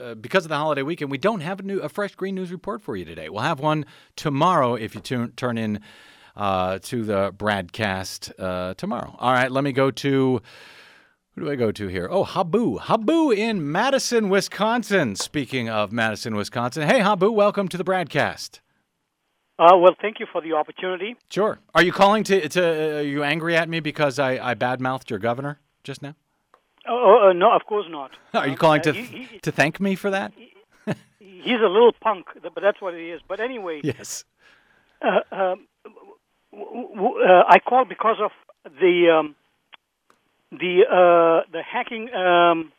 uh, because of the holiday weekend. We don't have a, new, a fresh green news report for you today. We'll have one tomorrow if you tune, turn in uh, to the broadcast tomorrow. All right, let me go to. Who do I go to here? Oh, Habu. Habu in Madison, Wisconsin. Speaking of Madison, Wisconsin. Hey, Habu, welcome to the broadcast. Uh, well, thank you for the opportunity. Sure. Are you calling to to? Uh, are you angry at me because I I badmouthed your governor just now? Oh, uh, no, of course not. (laughs) Are you calling uh, to he- he- to thank me for that? he's a little punk, but that's what he is. But anyway, Yes. uh, um, uh, I called because of the um, the uh, the hacking um,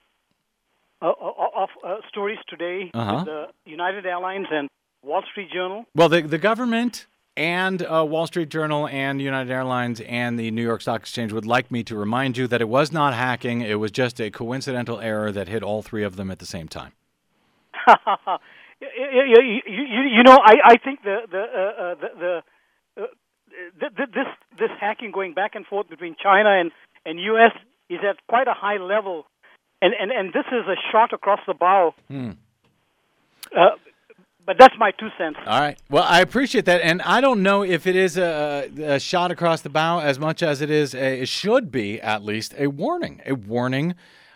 uh, of uh, stories today Uh-huh. with the United Airlines and Wall Street Journal. Well, the the government and uh, Wall Street Journal and United Airlines and the New York Stock Exchange would like me to remind you that it was not hacking. It was just a coincidental error that hit all three of them at the same time. (laughs) you, you, you, you know, I, I think the the uh, uh, the, the uh, th- th- this this hacking going back and forth between China and and U.S. is at quite a high level, and and, and this is a shot across the bow. Hmm. Uh, but that's my two cents. All right. Well, I appreciate that, and I don't know if it is a, a shot across the bow as much as it is. A, it should be at least a warning, a warning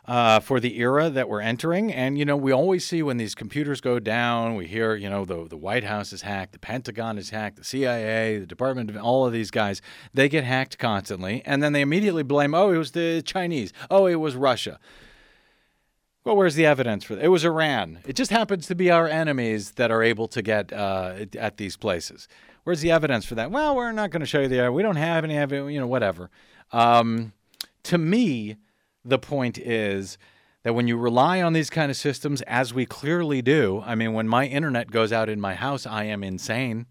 uh, for the era that we're entering. And you know, we always see when these computers go down, we hear you know the the White House is hacked, the Pentagon is hacked, the CIA, the Department of all of these guys, they get hacked constantly, and then they immediately blame, oh, it was the Chinese, oh, it was Russia. Well, where's the evidence for that? It was Iran. It just happens to be our enemies that are able to get uh, at these places. Where's the evidence for that? Well, we're not going to show you the. We don't have any evidence. You know, whatever. Um, to me, the point is that when you rely on these kind of systems, as we clearly do, I mean, when my internet goes out in my house, I am insane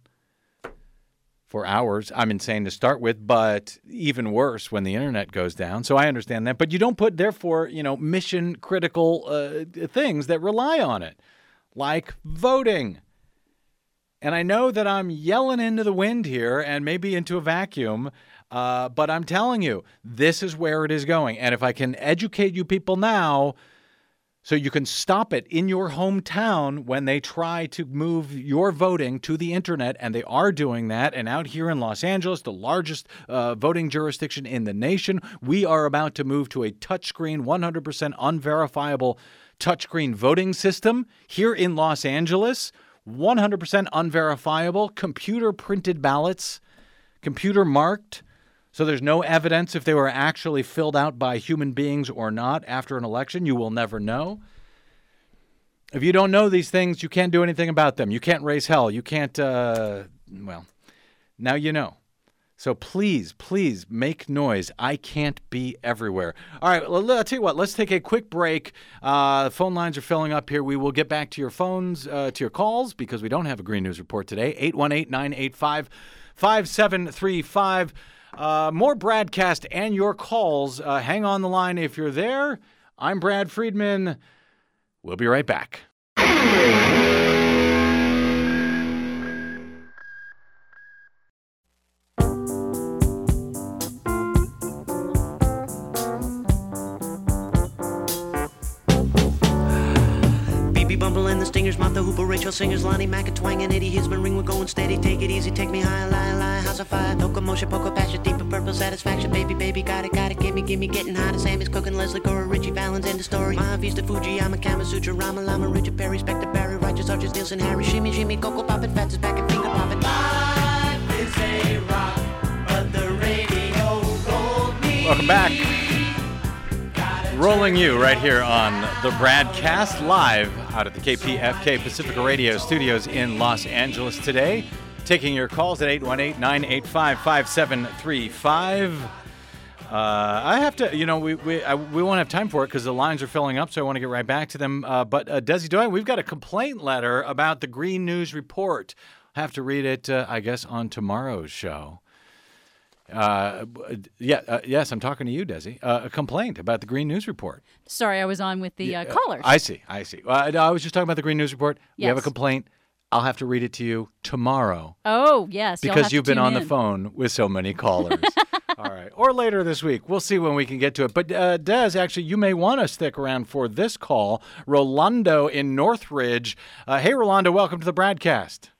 for hours. I'm insane to start with, but even worse when the internet goes down. So I understand that. But you don't put, therefore, you know, mission critical uh, things that rely on it, like voting. And I know that I'm yelling into the wind here and maybe into a vacuum, uh, but I'm telling you, this is where it is going. And if I can educate you people now, so you can stop it in your hometown when they try to move your voting to the internet, and they are doing that. And out here in Los Angeles, the largest uh, voting jurisdiction in the nation, we are about to move to a touchscreen, 100% unverifiable touchscreen voting system here in Los Angeles. 100% unverifiable, computer printed ballots, computer marked. So there's no evidence if they were actually filled out by human beings or not after an election. You will never know. If you don't know these things, you can't do anything about them. You can't raise hell. You can't, uh, well, now you know. So please, please make noise. I can't be everywhere. All right, I'll tell you what, let's take a quick break. Uh, phone lines are filling up here. We will get back to your phones, uh, to your calls, because we don't have a Green News Report today. 818 985 5735. Uh, more broadcast and your calls. Uh, hang on the line if you're there. I'm Brad Friedman. We'll be right back. Stingers, Martha Hooper, Rachel Singers, Lonnie Mack, Twang, and Eddie Hisman, Ring, we're going steady. Take it easy, take me high, lie, lie, house of fire, locomotion, poker, passion, deeper purple satisfaction, baby, baby, got it, got it, gimme, gimme, getting hot as Sammy's cooking, Leslie Cora, Richie Valens, end the story. My Vista, Fuji, I'm a Kama Sutra, Rama Lama, Richard Perry, Spectre Barry, Righteous Arches, Nielsen, Harry, Shimmy, Shimmy, Coco, Poppin', Fats is back and finger poppin'. Life is a rock, but the radio rolled me. Welcome back. Rolling you right here on the broadcast live out at the KPFK Pacifica Radio studios in Los Angeles today. Taking your calls at 818 985 5735. I have to, you know, we, we, I, we won't have time for it because the lines are filling up, so I want to get right back to them. Uh, but, uh, Desi Doy, we've got a complaint letter about the Green News Report. Have to read it, uh, I guess, on tomorrow's show. Uh, yeah, uh, yes, I'm talking to you, Desi. Uh, a complaint about the Green News Report. Sorry, I was on with the uh, callers. I see. I see. Well, I, I was just talking about the Green News Report. We have a complaint. I'll have to read it to you tomorrow oh, yes. you'll have because you've been tune on the phone with so many (laughs) callers. All right. Or later this week. We'll see when we can get to it. But, uh, Des, actually, you may want to stick around for this call. Rolando in Northridge. Uh, hey, Rolando, welcome to the broadcast.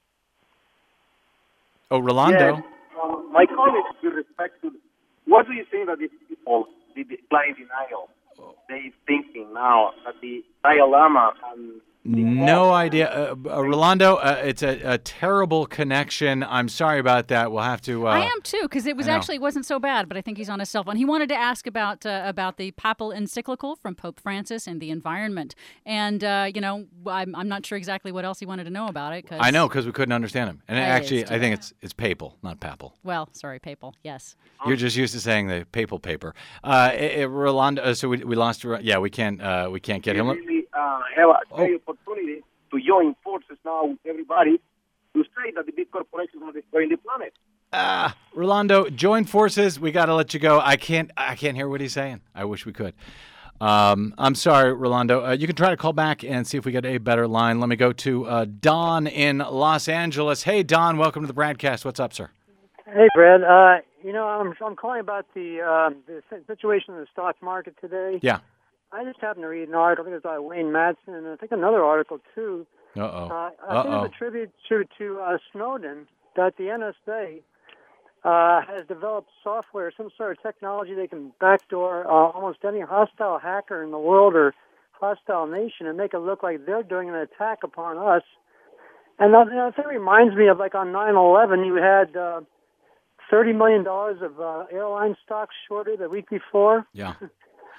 Oh, Rolando. Yes. My colleagues with respect to what do you think that these people, the blind denial, they thinking now that the Dalai Lama and No idea. Uh, uh, Rolando, uh, it's a, a terrible connection. I'm sorry about that. We'll have to. Uh, I am too, because it was I know. actually wasn't so bad. But I think he's on his cell phone. He wanted to ask about uh, about the papal encyclical from Pope Francis and the environment, and uh, you know, I'm, I'm not sure exactly what else he wanted to know about it. Cause, I know because we couldn't understand him. And It is actually, I think it's it's papal, not papal. Well, sorry, papal. Yes. You're just used to saying the papal paper. Uh, it, it- Rolando. Uh, so we, we lost. Yeah, we can't. Uh, we can't get him. Really uh, have a Oh. great opportunity to join forces now with everybody to say that the big corporations are destroying the planet. Ah, Rolando, join forces. We got to let you go. I can't. I can't hear what he's saying. I wish we could. Um, I'm sorry, Rolando. Uh, you can try to call back and see if we get a better line. Let me go to uh, Don in Los Angeles. Hey, Don, welcome to the broadcast. What's up, sir? Hey, Brad. Uh, you know, I'm I'm calling about the um, the situation in the stock market today. Yeah. I just happened to read an article. I think it was by Wayne Madsen, and I think another article too. Uh oh. Uh, I think Uh-oh. it's a tribute to to uh, Snowden that the NSA uh, has developed software, some sort of technology they can backdoor uh, almost any hostile hacker in the world or hostile nation and make it look like they're doing an attack upon us. And that, that thing reminds me of like on 9/11, you had uh, thirty million dollars of uh, airline stocks shorted the week before. Yeah. (laughs)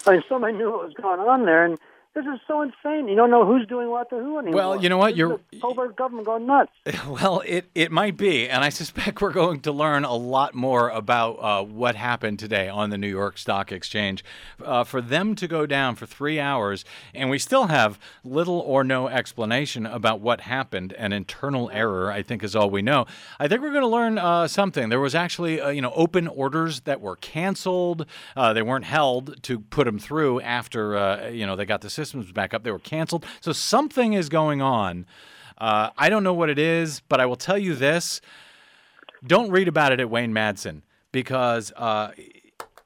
I mean, knew what was going on there, and This is so insane. You don't know who's doing what to who anymore. Well, you know what? You're- the covert government going nuts. (laughs) Well, it, it might be, and I suspect we're going to learn a lot more about uh, what happened today on the New York Stock Exchange. Uh, for them to go down for three hours, and we still have little or no explanation about what happened. An internal error, I think, is all we know. I think we're going to learn uh, something. There was actually, uh, you know, open orders that were canceled. Uh, they weren't held to put them through after, uh, you know, they got the systems back up. They were canceled. So something is going on. Uh, I don't know what it is, but I will tell you this: don't read about it at Wayne Madsen because uh,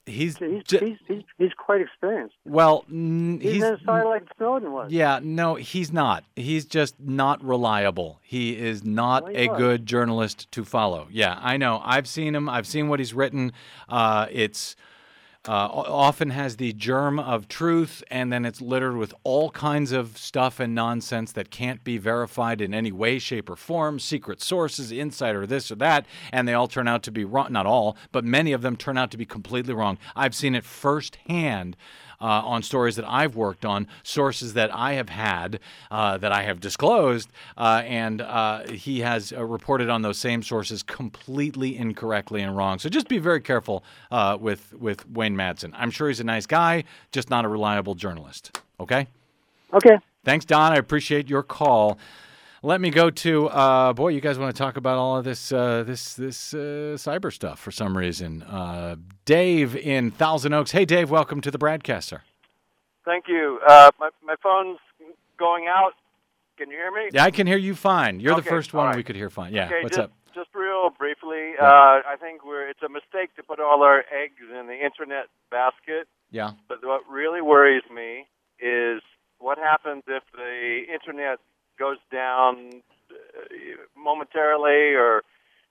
he's, He's, he's, he's, he's quite experienced. well, n- He's, he's like Snowden was. yeah, no, he's not. He's just not reliable. He is not Well, he a was. good journalist to follow. Yeah, I know. I've seen him. I've seen what he's written. Uh, it's uh, often has the germ of truth, and then it's littered with all kinds of stuff and nonsense that can't be verified in any way, shape, or form. Secret sources, insider, this or that, and they all turn out to be wrong. Not all, but many of them turn out to be completely wrong. I've seen it firsthand uh, on stories that I've worked on, sources that I have had, uh, that I have disclosed, uh, and uh, he has uh, reported on those same sources completely incorrectly and wrong. So just be very careful uh, with with Wayne Madsen. I'm sure he's a nice guy, just not a reliable journalist. Okay. Okay. Thanks, Don. I appreciate your call. Let me go to uh, boy. You guys want to talk about all of this uh, this this uh, cyber stuff for some reason? Uh, Dave in Thousand Oaks. Hey, Dave. Welcome to the broadcaster. Thank you. Uh, my my phone's going out. Can you hear me? Yeah, I can hear you fine. You're the first one right. we could hear fine. Yeah. Okay, What's just, up? Just real briefly, uh, I think we're it's a mistake to put all our eggs in the internet basket. Yeah. But what really worries me is what happens if the internet goes down uh, momentarily or,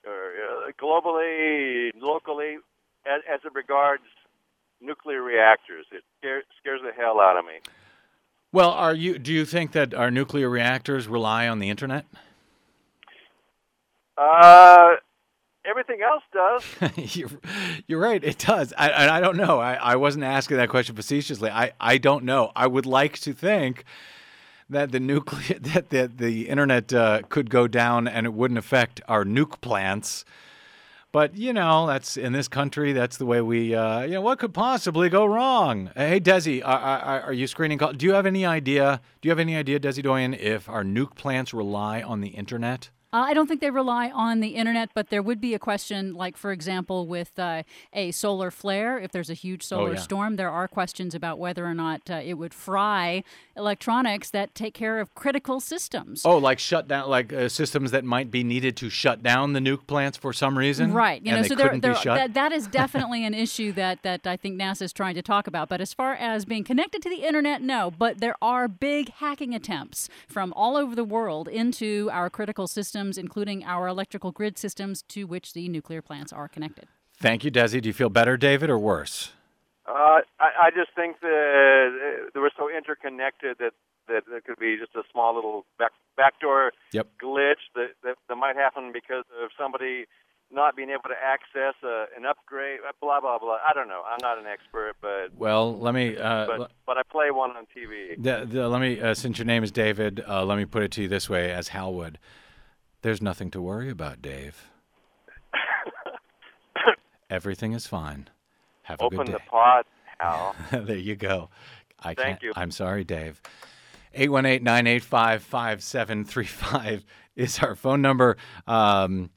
or uh, globally, locally, as, as it regards nuclear reactors. It scares, scares the hell out of me. Well, are you? Do you think that our nuclear reactors rely on the internet? Uh, everything else does. (laughs) you're, you're right. It does. I, I I don't know. I, I wasn't asking that question facetiously. I, I don't know. I would like to think that the nuclear (laughs) that the the internet uh, could go down and it wouldn't affect our nuke plants. But you know, that's in this country. That's the way we. Uh, you know, what could possibly go wrong? Hey, Desi, are, are, are you screening? Call? Do you have any idea? Do you have any idea, Desi Doyen, if our nuke plants rely on the internet? Uh, I don't think they rely on the internet, but there would be a question, like, for example, with uh, a solar flare, if there's a huge solar Oh, yeah. storm, there are questions about whether or not uh, it would fry electronics that take care of critical systems. Oh, like shut down, like uh, systems that might be needed to shut down the nuke plants for some reason, Right. You know, so there, there, be shut. that, that is (laughs) definitely an issue that, that I think NASA is trying to talk about. But as far as being connected to the internet, no. But there are big hacking attempts from all over the world into our critical systems, including our electrical grid systems to which the nuclear plants are connected. Thank you, Desi. Do you feel better, David, or worse? Uh, I, I just think that uh, they were so interconnected that that there could be just a small little back, backdoor Yep. glitch that, that that might happen because of somebody not being able to access uh, an upgrade. uh, Blah blah blah. I don't know. I'm not an expert, but Well, let me. Uh, but l- but I play one on TV. the, the, let me. Uh, since your name is David, uh, let me put it to you this way: as Hal would, there's nothing to worry about, Dave. (laughs) Everything is fine. Have a Open good the pod, Hal. (laughs) there you go. I Thank can't, you. I'm sorry, Dave. 818-985-5735 (laughs) is our phone number. Um,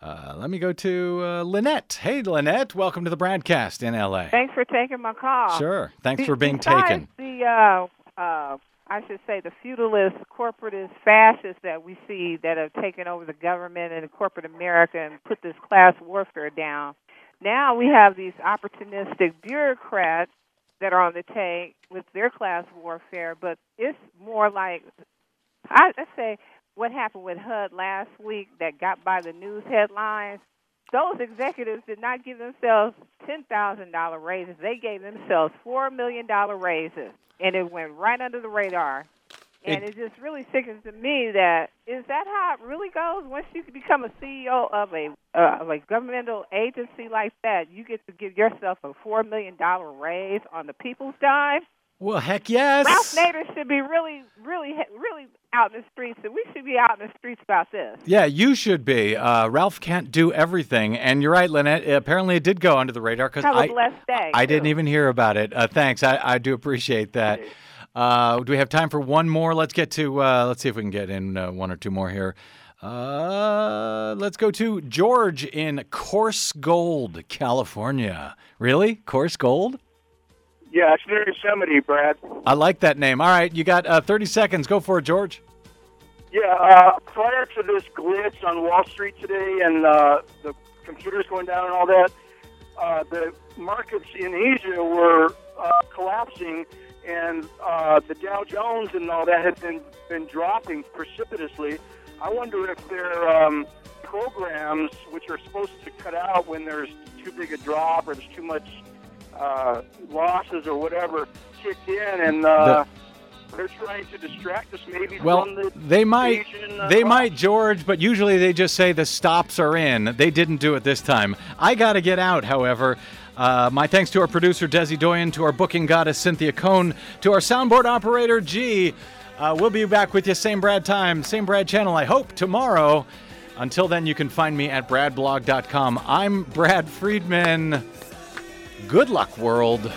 uh, let me go to uh, Lynette. Hey, Lynette. Welcome to the broadcast in L.A. Thanks for taking my call. Sure. Thanks Be- for being taken. The uh, uh, I should say the feudalist, corporatist, fascists that we see that have taken over the government and corporate America and put this class warfare down. Now we have these opportunistic bureaucrats that are on the take with their class warfare, but it's more like I, let's say what happened with HUD last week that got by the news headlines. Those executives did not give themselves ten thousand dollar raises. They gave themselves four million dollar raises, and it went right under the radar. And It- it, just really sickens to me that is that how it really goes. Once you become a CEO of a uh, of a governmental agency like that, you get to give yourself a four million dollar raise on the people's dime. Well, heck yes. Ralph Nader should be really, really, really out in the streets, and we should be out in the streets about this. Yeah, you should be. Uh, Ralph can't do everything, and you're right, Lynette. Apparently, it did go under the radar because I day. I didn't even hear about it. Uh, thanks, I, I do appreciate that. Uh, do we have time for one more? Let's get to. Uh, let's see if we can get in uh, one or two more here. Uh, let's go to George in Coarse Gold, California. Really, Coarse Gold? Yeah, it's near Yosemite, Brad. I like that name. All right, you got uh, 30 seconds. Go for it, George. Yeah, uh, prior to this glitch on Wall Street today and uh, the computers going down and all that, uh, the markets in Asia were uh, collapsing, and uh, the Dow Jones and all that had been been dropping precipitously. I wonder if their um, programs, which are supposed to cut out when there's too big a drop or there's too much uh, losses or whatever, kicked in, and uh, they're trying to distract us maybe Well, from the they might, Asian, uh, they might, George, but usually they just say the stops are in. They didn't do it this time. I got to get out, however. Uh, my thanks to our producer Desi Doyen, to our booking goddess Cynthia Cohn, to our soundboard operator G. Uh, we'll be back with you same Brad time, same Brad channel. I hope tomorrow. Until then, you can find me at bradblog.com. I'm Brad Friedman. Good luck, world.